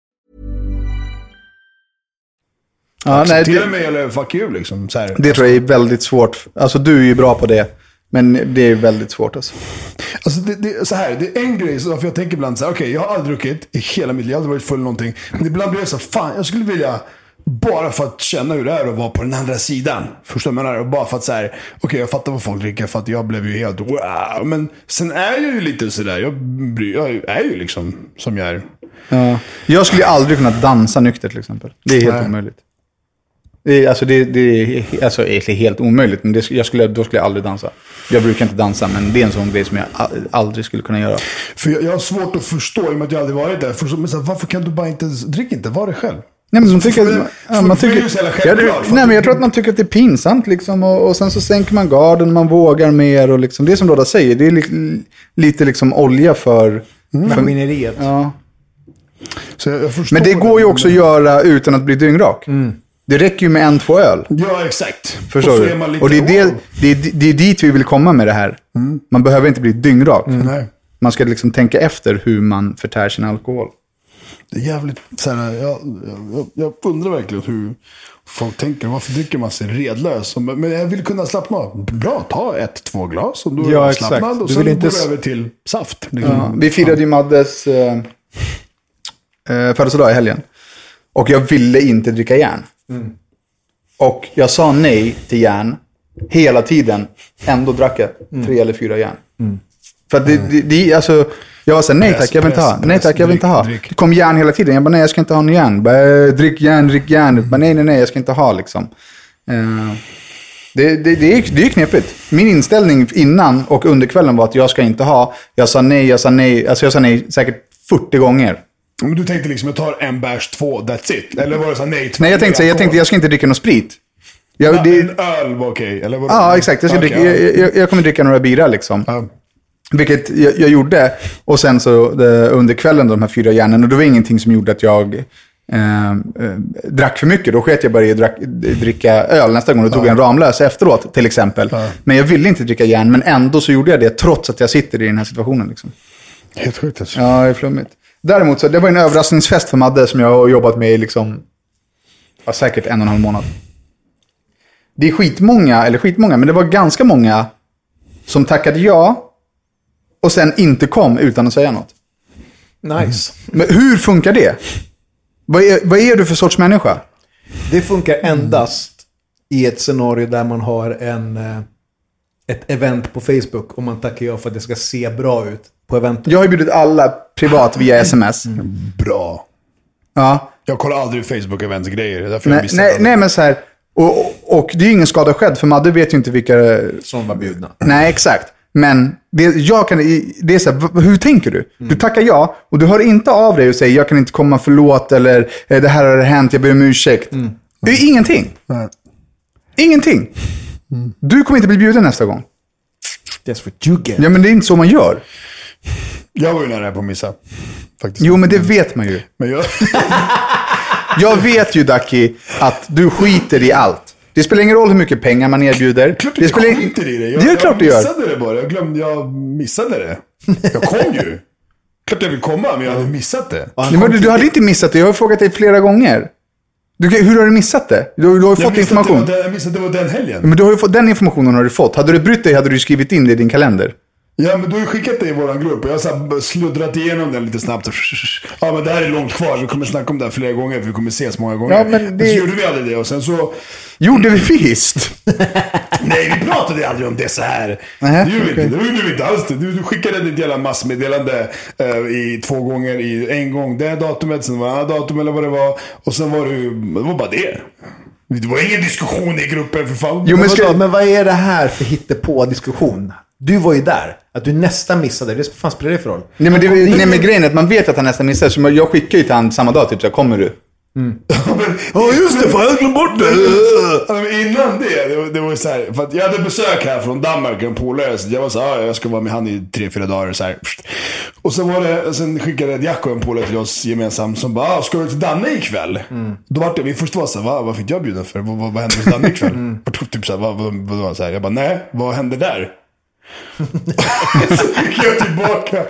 Ja, nej, det, mig eller fuck you liksom. Så här. det tror jag är väldigt svårt. Alltså du är ju bra på det. Men det är väldigt svårt alltså. Alltså det, det, så här, det är en grej, så för jag tänker ibland så här, okej jag har aldrig druckit i hela mitt liv, jag har aldrig varit full någonting. Men ibland blir det så här, fan jag skulle vilja, bara för att känna hur det är att vara på den andra sidan. Förstår du vad jag menar? Och Bara för att så här, okej jag fattar vad folk dricker, för att jag blev ju helt wow. Men sen är jag ju lite sådär, jag, jag är ju liksom som jag är. Ja. Jag skulle ju aldrig kunna dansa nykter till exempel. Det är helt Nej. omöjligt. Det är, alltså, det, det är alltså, egentligen helt omöjligt, men det, jag skulle, då skulle jag aldrig dansa. Jag brukar inte dansa, men det är en sån grej som jag aldrig skulle kunna göra. För jag, jag har svårt att förstå, i och med att jag aldrig varit där. Förstå, men så varför kan du bara inte, drick inte, var dig själv. Nej, men man För- tycker, för- för- ja, man för det är tycker, ju så jävla ja, självklart, det, för nej, men jag tror att man tycker att det är pinsamt liksom, och, och sen så sänker man garden, man vågar mer och liksom, det är som Rodda säger, det är li, lite liksom olja för... Mm. för Maskineriet. ja. Jag, jag Men det går ju också att göra utan att bli dyngrak. Mm. Det räcker ju med en, två öl. Ja, exakt. Förstår och du? Och det är, det, wow. det, är, det är dit vi vill komma med det här. Man behöver inte bli dyngrak. Nej. Man ska liksom tänka efter hur man förtär sin alkohol. Det är jävligt så här, jag, jag, jag undrar verkligen hur folk tänker. Varför dricker man sig redlös? Men jag vill kunna slappna av. Bra, ta ett, två glas om du är Ja, exakt. Och Du sen inte går du över till saft. Liksom. Ja, vi firade ju Maddes eh, eh, födelsedag i helgen. Och jag ville inte dricka järn. Och jag sa nej till järn hela tiden. Ändå drack jag tre eller fyra järn. För att det, det, det, alltså, jag var såhär, nej tack, jag vill inte ha. Nej tack, jag vill inte ha. Det kom järn hela tiden. Jag bara, nej jag ska inte ha någon järn. Bara, "Eh, drick järn, drick järn. Bara, nej, nej, nej, jag ska inte ha liksom. Eh, det, det, det, är, det är knepigt. Min inställning innan och under kvällen var att jag ska inte ha. Jag sa nej, jag sa nej. Alltså jag sa nej säkert 40 gånger. Men du tänkte liksom, jag tar en bärs, två, that's it? Eller var det så här, nej, två Nej, jag tänkte, så här, jag tänkte jag ska inte dricka någon sprit. Jag, Ja, det, En öl var okej, eller? vadå? ja, exakt. Jag, ska Okej, dricka, ja. jag, jag, jag kommer dricka några bira liksom. Ja. Vilket jag, jag gjorde. Och sen så det, under kvällen, de här fyra järnen. Och det var ingenting som gjorde att jag eh, eh, drack för mycket. Då sket jag bara i att dricka öl nästa gång. Då tog jag en Ramlös efteråt, till exempel. Men jag ville inte dricka järn, men ändå så gjorde jag det trots att jag sitter i den här situationen. Liksom. Helt sjukt alltså. Ja, det är flummigt. Däremot så, det var en överraskningsfest för Madde som jag har jobbat med i liksom, ja, säkert en och en halv månad. Det är skitmånga, eller skitmånga, men det var ganska många som tackade ja och sen inte kom utan att säga något. Nice. Men hur funkar det? Vad är, vad är du för sorts människa? Det funkar endast i ett scenario där man har en, eh, ett event på Facebook och man tackar ja för att det ska se bra ut på eventet. Jag har ju bjudit alla privat via sms. Bra. Ja. Jag kollar aldrig Facebook-events-grejer. Därför jag Nej, missar nej, nej, men så här. Och, och, och det är ju ingen skada skedd, för Madde vet ju inte vilka Som var bjudna. Nej, exakt. Men det, jag kan, det är så här, hur tänker du? Du tackar ja och du hör inte av dig och säger jag kan inte komma, förlåt eller eh, det här har hänt, jag ber om ursäkt. Det är ingenting. Nej. Ingenting. Du kommer inte bli bjuden nästa gång. That's what you get. Ja, men det är inte så man gör. Jag var ju nära på att missa. Faktiskt. Jo, men det vet man ju. Men jag... Jag vet ju, Ducky, att du skiter i allt. Det spelar ingen roll hur mycket pengar man erbjuder. Klart det jag spelar skiter i det. Jag, det är klart du jag gör. missade det bara. Jag glömde, jag missade det. Jag kom ju. Klart jag vill komma, men jag hade missat det. Nej, men du, du hade inte missat det. Jag har frågat dig flera gånger. Du, hur har du missat det? Du, du har ju Jag fått information. den- Jag missade att det var den helgen. Men du har ju fått, den informationen har du fått. Hade du brytt dig hade du skrivit in det i din kalender. Ja, men du har ju skickat det i vår grupp och jag har sluddrat igenom den lite snabbt. Ja, men det här är långt kvar. Vi kommer snacka om det här flera gånger för vi kommer ses många gånger. Ja, men det- Så gjorde vi aldrig det och sen så... Gjorde vi visst? Nej, vi pratade aldrig om det så här. Nej, det gjorde vi okej. inte. Det gjorde vi inte alls det. Du, du skickade ett jävla massmeddelande eh, i två gånger. I, en gång det datumet, sen var det datum eller vad det var. Och sen var det ju, det var bara det. Det var ingen diskussion i gruppen för fan. Jo, men ska- men vad är det här för hittepå-diskussion? Du var ju där. Att du nästan missade. Det fan spelar det för roll? Nej men, det, nej men grejen är att man vet att han nästan missar. Så jag skickar ju till honom samma dag, typ så här, kommer du? Ja just det, fan jag glömde bort det. Innan det, det var, det var så här, för att jag hade besök här från Danmark, en polare. Så jag var så här, "Ja, jag ska vara med han i tre, fyra dagar. Så här. Och sen var det, sen skickade Jack och en polare till oss gemensamt som bara, "Ah, ska du till Danne ikväll? Då var det, min första var så här, Va, vad fick jag bjuden för? Vad, vad, vad hände hos Danne ikväll? Tog typ så här, vad, vad, vad, vad, så här. Jag bara, nej, vad hände där? Så gick jag tillbaka.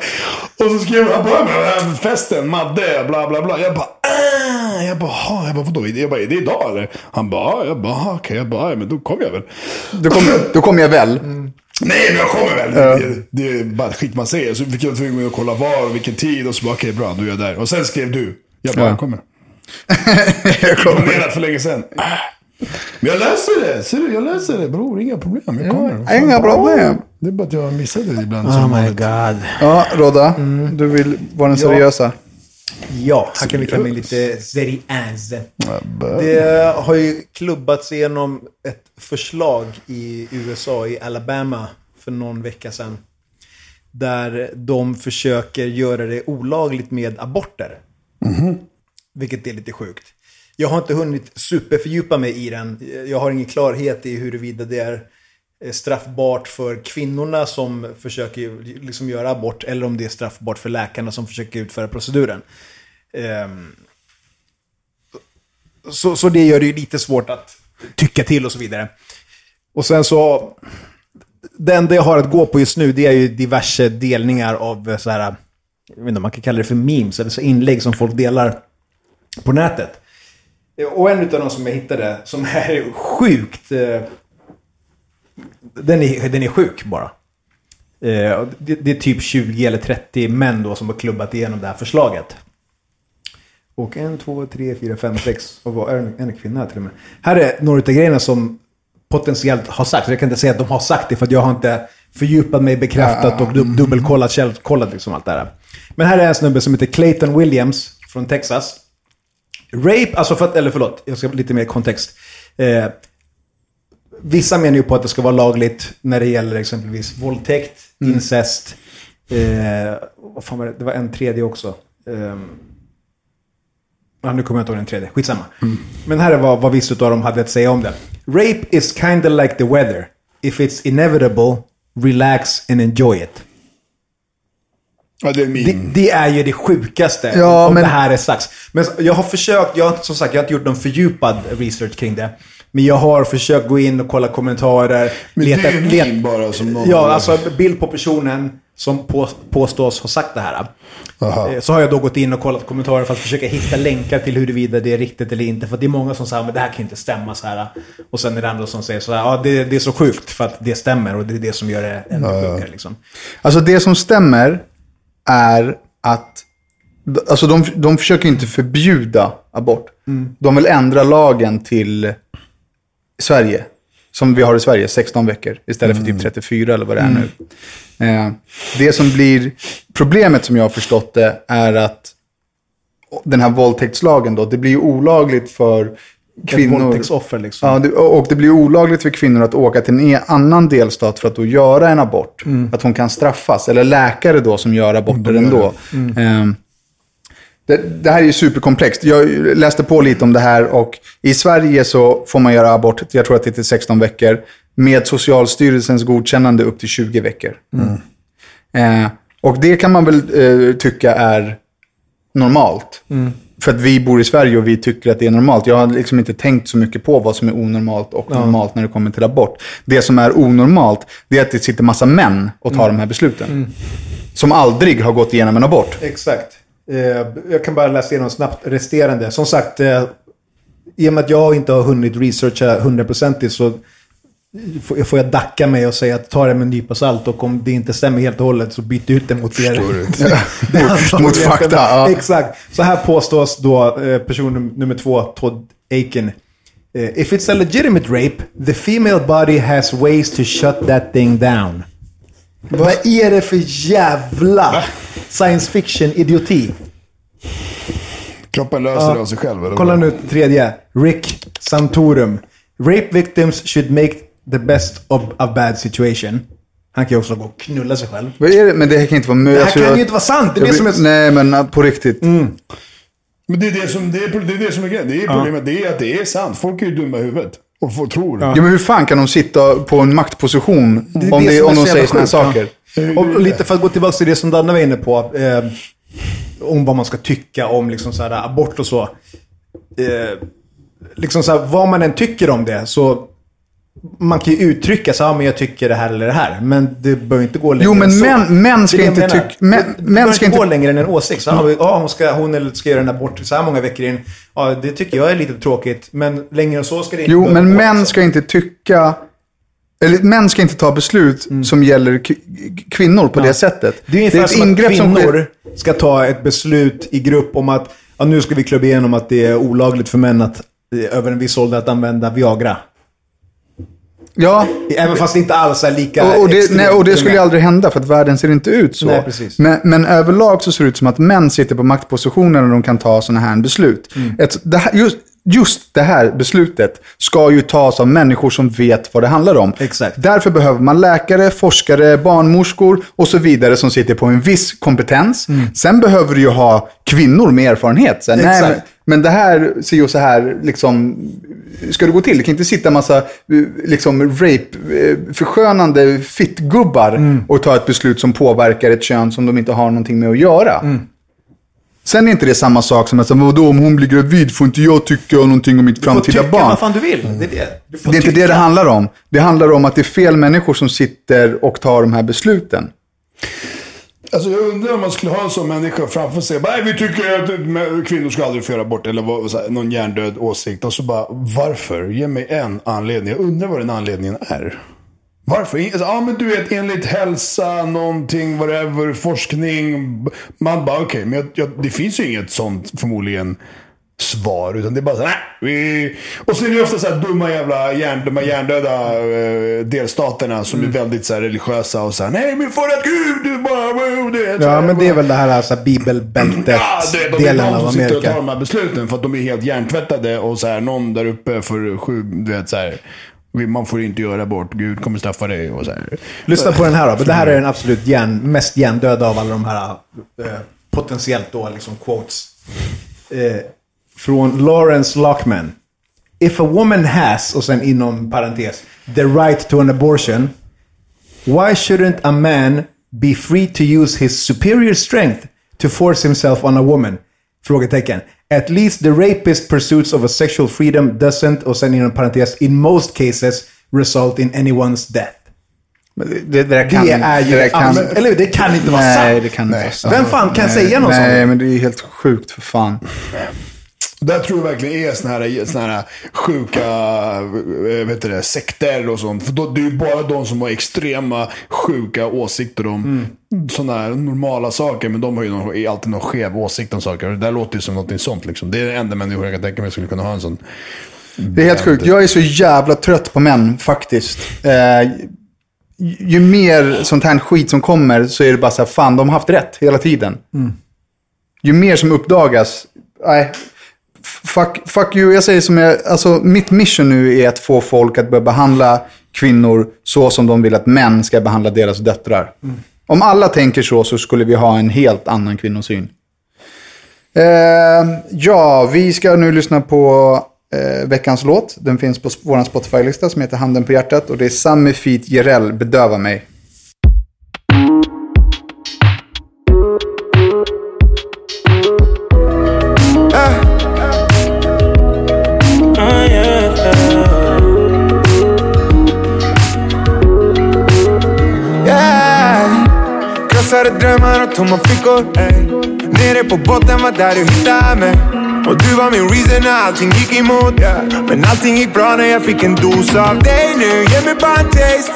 Och så skrev han bara, "Men, festen, Madde, bla bla bla. Jag bara, ah! Jag bara, jag bara, vadå? Jag bara, är det idag eller? Han bara, "Ja." jag bara, "Ah, okej. Jag bara, "Ja, men då kommer jag väl. Då kommer då kommer jag väl. Nej, men jag kommer väl. Det, det är bara skit man säger. Så fick jag tvungen att kolla var och vilken tid. Och så bara, okej bra, då är jag där. Och sen skrev du. Jag bara, Ja. jag kommer. jag kommer. Planerat för länge sedan. Men jag löser det. Ser du, jag löser det bror. Inga problem. Jag kommer. inga problem. Det är bara att jag missade det ibland. Oh my vanligt. god. Ja, Rodda. Du vill vara den seriösa. Ja, här kan vi klämma in lite seriös. Det har ju klubbats igenom ett förslag i USA, i Alabama, för någon vecka sedan. Där de försöker göra det olagligt med aborter. Vilket är lite sjukt. Jag har inte hunnit superfördjupa mig i den. Jag har ingen klarhet i huruvida det är eh, straffbart för kvinnorna som försöker liksom göra abort eller om det är straffbart för läkarna som försöker utföra proceduren. Ehm, så, så det gör det ju lite svårt att tycka till och så vidare. Och sen så, det enda jag har att gå på just nu det är ju diverse delningar av så här jag vet inte om man kan kalla det för memes, eller så inlägg som folk delar på nätet. Och en av de som jag hittade, som är sjukt... Eh, den är, den är sjuk bara. Eh, det, är typ 20 eller 30 män då som har klubbat igenom det här förslaget. Och en, två, tre, fyra, fem, sex, och var en, en kvinna till och med. Här är några av grejerna som potentiellt har sagt. Jag kan inte säga att de har sagt det för att jag har inte fördjupat mig, bekräftat och dubbelkollat, källkollat liksom allt det här. Men här är en snubbe som heter Clayton Williams från Texas. Rape, alltså för att, eller förlåt, jag ska lite mer kontext. Eh, vissa menar ju på att det ska vara lagligt när det gäller exempelvis våldtäkt, incest. Eh, vad fan var det? det var en tredje också. Ja, nu kommer jag inte ihåg den tredje. Skitsamma. Men här är vad, vad vissa av dem hade att säga om det. Rape is kind of like the weather. If it's inevitable, relax and enjoy it. Ja, det är Det, min. det är ju det sjukaste Ja, om men- det här är sagt. Men jag har försökt, jag, har- som sagt, jag har inte gjort någon fördjupad research kring det. Men jag har försökt gå in och kolla kommentarer. Men leta, det är leta, min bara som någon... Ja, alltså bild på personen som på, påstås ha sagt det här. Aha. Eh, Så har jag då gått in och kollat kommentarer för att försöka hitta länkar till huruvida det är riktigt eller inte. För att det är många som säger att det här kan ju inte stämma så här. Och sen är det andra som säger så här, ja det, det är så sjukt för att det stämmer och det är det som gör det ännu sjukare liksom. Alltså det som stämmer är att alltså de, de försöker inte förbjuda abort. De vill ändra lagen till Sverige. Som vi har i Sverige, 16 veckor istället för typ 34 eller vad det är nu. Eh, det som blir problemet som jag har förstått det är att den här våldtäktslagen då, det blir ju olagligt för Ett kvinnor. våldtäktsoffer liksom. Ja, det, och det blir olagligt för kvinnor att åka till en e- annan delstat för att då göra en abort. Att hon kan straffas. Eller läkare då som gör aborter ändå. Ehm, det, det här är ju superkomplext. Jag läste på lite om det här och i Sverige så får man göra abort, jag tror att det är till 16 veckor, med Socialstyrelsens godkännande upp till 20 veckor. Eh, och det kan man väl eh, tycka är normalt. För att vi bor i Sverige och vi tycker att det är normalt. Jag har liksom inte tänkt så mycket på vad som är onormalt och normalt när det kommer till abort. Det som är onormalt, det är att det sitter massa män och tar de här besluten. Som aldrig har gått igenom en abort. Exakt. Eh, jag kan bara läsa igenom snabbt resterande. Som sagt, eh, i och med att jag inte har hunnit researcha hundraprocentigt så får, får jag dacka mig och säga att ta det med en nypa salt och om det inte stämmer helt och hållet så byt ut det mot det Mot- antagligen mot fakta, ja. Exakt. Så här påstås då eh, person num- nummer två, Todd Aiken. Eh, If it's a legitimate rape, the female body has ways to shut that thing down. Vad är det för jävla science fiction-idioti? Kroppen löser det av sig själv. Eller Kolla nu tredje. Rick Santorum. Rape victims should make the best of a bad situation. Han kan ju också gå och knulla sig själv. Vad är det? Men det här kan inte vara möjligt. Det här kan ju inte vara sant. Det är det som är... Nej, men på riktigt. Mm. Men det är det som, det är, det är, det som är grejen. Det är problemet. Det är att det är sant. Folk är ju dumma i huvudet. Och får tror. Ja, men hur fan kan de sitta på en maktposition är om, det det, om de säger sådana saker? Och och lite för att gå tillbaka till det som Danne var inne på. Eh, om vad man ska tycka om liksom så här, abort och så. Eh, liksom så här, vad man än tycker om det så man kan ju uttrycka så här, men jag tycker det här eller det här. Men det behöver inte gå längre Jo, men män- män ska Det är det inte jag menar. tyck- män- Det- det behöver inte gå längre än en åsikt. Så, här, ja, hon, ska, hon eller ska göra en abort så här många veckor in. Ja, det tycker jag är lite tråkigt. Men längre än så ska det inte Jo, men män liksom. ska inte tycka... Eller män ska inte ta beslut som gäller kvinnor på det sättet. Det är ungefär ett som att ingrepp som kvinnor ska ta ett beslut i grupp om att ja, nu ska vi klubba igenom att det är olagligt för män att eh, över en viss ålder att använda Viagra. Ja, Även fast det inte alls är lika och, och, det, nej, och det skulle ju aldrig hända för att världen ser inte ut så. Nej, precis. Men, men överlag så ser det ut som att män sitter på maktpositioner när de kan ta sådana här beslut. Mm. Ett, det här, just, just det här beslutet ska ju tas av människor som vet vad det handlar om. Exakt. Därför behöver man läkare, forskare, barnmorskor och så vidare som sitter på en viss kompetens. Sen behöver du ju ha kvinnor med erfarenhet. Så, nej, Mm. Men, men det här ser ju så här, liksom, ska det gå till? Det kan inte sitta en massa eh, liksom, rape-förskönande fittgubbar Mm. och ta ett beslut som påverkar ett kön som de inte har någonting med att göra. Mm. Sen är inte det samma sak som att, säga, vadå, om hon blir gravid får inte jag tycka någonting om mitt Du får framtida tycka barn. vad fan du vill. Det är det. Du får Det är inte det det handlar om. Det handlar om att det är fel människor som sitter och tar de här besluten. Alltså jag undrar om man skulle ha en sån människa framför sig. "Nej, vi tycker att kvinnor ska aldrig få göra abort. Eller vad, här, någon hjärndöd åsikt. Och så bara, varför? Ge mig en anledning. Jag undrar vad den anledningen är. Varför? Alltså, ja men du vet enligt hälsa, någonting, whatever, forskning. Man bara okej, men jag, jag, det finns ju inget sånt förmodligen svar. Utan det är bara så här, nej. Och så är det ju ofta så här dumma jävla hjärn, de här hjärndöda eh, delstaterna som är väldigt så här, religiösa och så här, nej men för att Gud, du bara, du vet. Ja, men det är väl det här alltså, bibelbältet Ja, det, de delen de av som sitter och tar Amerika. de här besluten för att de är helt hjärntvättade och så här, någon där uppe för sju, du vet så här. "Vi- Man får inte göra bort, Gud kommer straffa dig och så här. Lyssna på den här då. Det här är den absolut hjärn, mest hjärndöda av alla de här eh, potentiellt då liksom quotes. Eh, från Lawrence Lockman. If a woman has, och sen inom parentes, the right to an abortion. Why shouldn't a man be free to use his superior strength to force himself on a woman? Frågetecken. At least the rapist pursuits of a sexual freedom doesn't, och sen inom parentes, in most cases result in anyone's death. Det, det, där kan, Det är ju där kan, eller? Det kan inte vara Nej, sant. det kan inte Nej. vara sant. Vem fan kan Nej, säga något Nej, sånt? men det är helt sjukt för fan. Där tror jag verkligen är såna här, såna här sjuka eh, vet det, sekter och sånt. För då, det är ju bara de som har extrema sjuka åsikter om sådana här normala saker. Men de har ju någon, alltid någon skev åsikt om saker. Och det där låter ju som något sånt. Liksom. Det är den enda människan jag kan tänka mig skulle kunna ha en sån. Det är helt sjukt. Jag är så jävla trött på män faktiskt. Eh, ju- mer sånt här skit som kommer så är det bara så här, fan de har haft rätt hela tiden. Ju mer som uppdagas, nej. Fuck, fuck you, jag säger som jag, alltså mitt mission nu är att få folk att börja behandla kvinnor så som de vill att män ska behandla deras döttrar. Om alla tänker så så skulle vi ha en helt annan kvinnosyn. Eh, ja, vi ska nu lyssna på eh, veckans låt. Den finns på vår Spotify-lista som heter Handen på hjärtat. Och det är Sami Feet Jerell, Bedöva mig. Drömmar och tomma fickor ey. Nere på botten var där du hittade mig Och du var min reason när allting gick emot yeah. Men allting gick bra när jag fick en dos av dig nu Ge mig bara en taste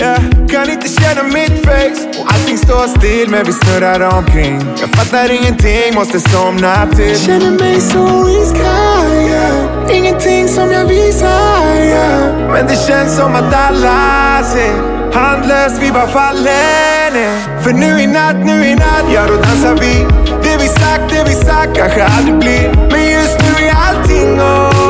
yeah. Kan inte känna mitt face Och allting står still men vi snurrar omkring Jag fattar ingenting, måste somna till Känner mig så iskall yeah. Ingenting som jag visar yeah. Men det känns som att alla ser Handlöst vi bara faller ner För nu i natt, nu i natt, ja då dansar vi. Det vi sagt, det vi sagt kanske aldrig blir. Men just nu är allting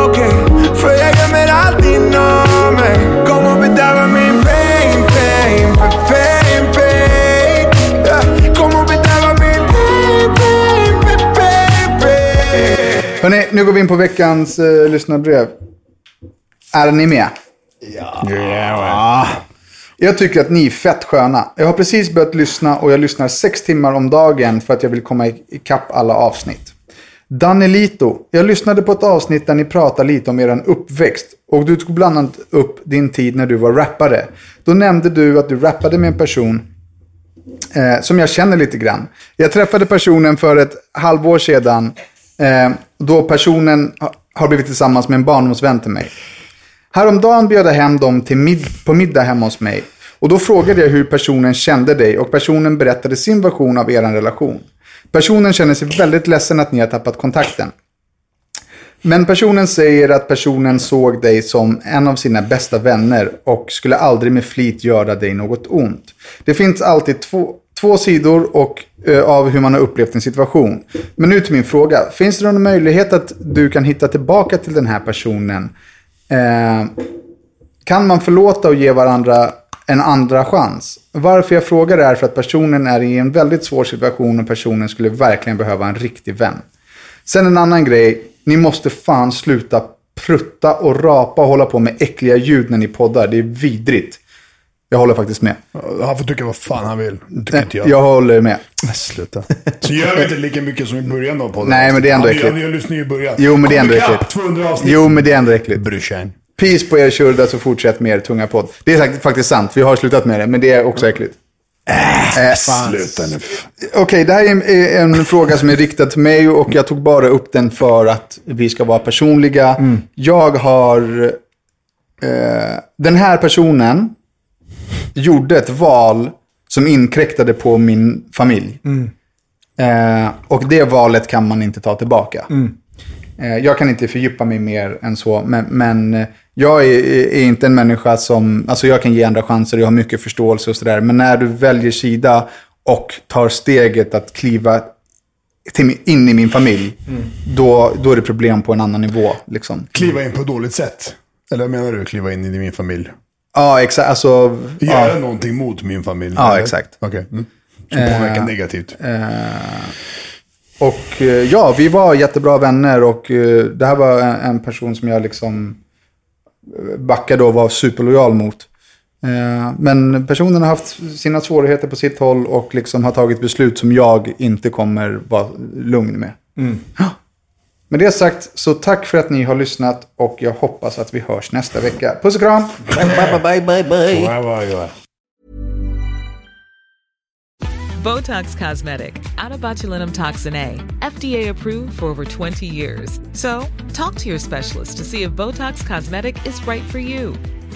okej. För jag gömmer allt inom mig. Kom och bedöva min pain, pain, pain, pain. Ja, Kom och bedöva min pain, pain, pain, pain, pain. Hörrni, nu går vi in på veckans eh, lyssnarbrev. Är ni med? Jag tycker att ni är fett sköna. Jag har precis börjat lyssna och jag lyssnar sex timmar om dagen för att jag vill komma ikapp alla avsnitt. Danelito, jag lyssnade på ett avsnitt där ni pratade lite om er uppväxt. Och du tog bland annat upp din tid när du var rappare. Då nämnde du att du rappade med en person eh, som jag känner lite grann. Jag träffade personen för ett halvår sedan. Eh, då personen har blivit tillsammans med en barndomsvän till mig. Häromdagen bjöd jag hem dem till mid- på middag hemma hos mig. Och då frågade jag hur personen kände dig och personen berättade sin version av er relation. Personen känner sig väldigt ledsen att ni har tappat kontakten. Men personen säger att personen såg dig som en av sina bästa vänner och skulle aldrig med flit göra dig något ont. Det finns alltid två, två sidor och, eh, av hur man har upplevt en situation. Men nu till min fråga. Finns det någon möjlighet att du kan hitta tillbaka till den här personen? Eh, kan man förlåta och ge varandra en andra chans? Varför jag frågar är för att personen är i en väldigt svår situation och personen skulle verkligen behöva en riktig vän. Sen en annan grej. Ni måste fan sluta prutta och rapa och hålla på med äckliga ljud när ni poddar. Det är vidrigt. Jag håller faktiskt med. Han får tycka vad fan han vill. Tycker inte jag. Jag håller med. Sluta. Så gör vi inte lika mycket som i början av podden. Nej, men det är ändå äckligt. Han lyssnar ju i början. Jo, men det är ändå äckligt. 200 avsnitt. Jo, men det är ändå äckligt. Bryr sig. Peace på er Shurda så fortsätt med er tunga podd. Det är faktiskt sant. Vi har slutat med det, men det är också äckligt. Sluta nu. Okej, det här är en, en fråga som är riktad till mig och jag tog bara upp den för att vi ska vara personliga. Jag har... Eh, den här personen gjorde ett val som inkräktade på min familj. Eh, och det valet kan man inte ta tillbaka. Eh, jag kan inte fördjupa mig mer än så, men, men eh, jag är, är inte en människa som, alltså jag kan ge andra chanser, jag har mycket förståelse och sådär. Men när du väljer sida och tar steget att kliva till, in i min familj, då, då är det problem på en annan nivå. Liksom. Kliva in på ett dåligt sätt. Eller menar du, kliva in i min familj? Ja, exakt. Alltså, Göra ja, någonting mot min familj? Ja, eller? exakt. Okej. Mm. Som påverkar negativt. och eh, ja, vi var jättebra vänner och eh, det här var en, en person som jag liksom eh, backade och var superlojal mot. Eh, Men personen har haft sina svårigheter på sitt håll och liksom har tagit beslut som jag inte kommer vara lugn med. Ja. Med det sagt, så tack för att ni har lyssnat och jag hoppas att vi hörs nästa vecka. Puss och kram! Bye, bye, bye, bye, bye. Ja, ja, ja. Botox Cosmetic, out of botulinum toxin A, FDA approved for over 20 years. So, talk to your specialist to see if Botox Cosmetic is right for you.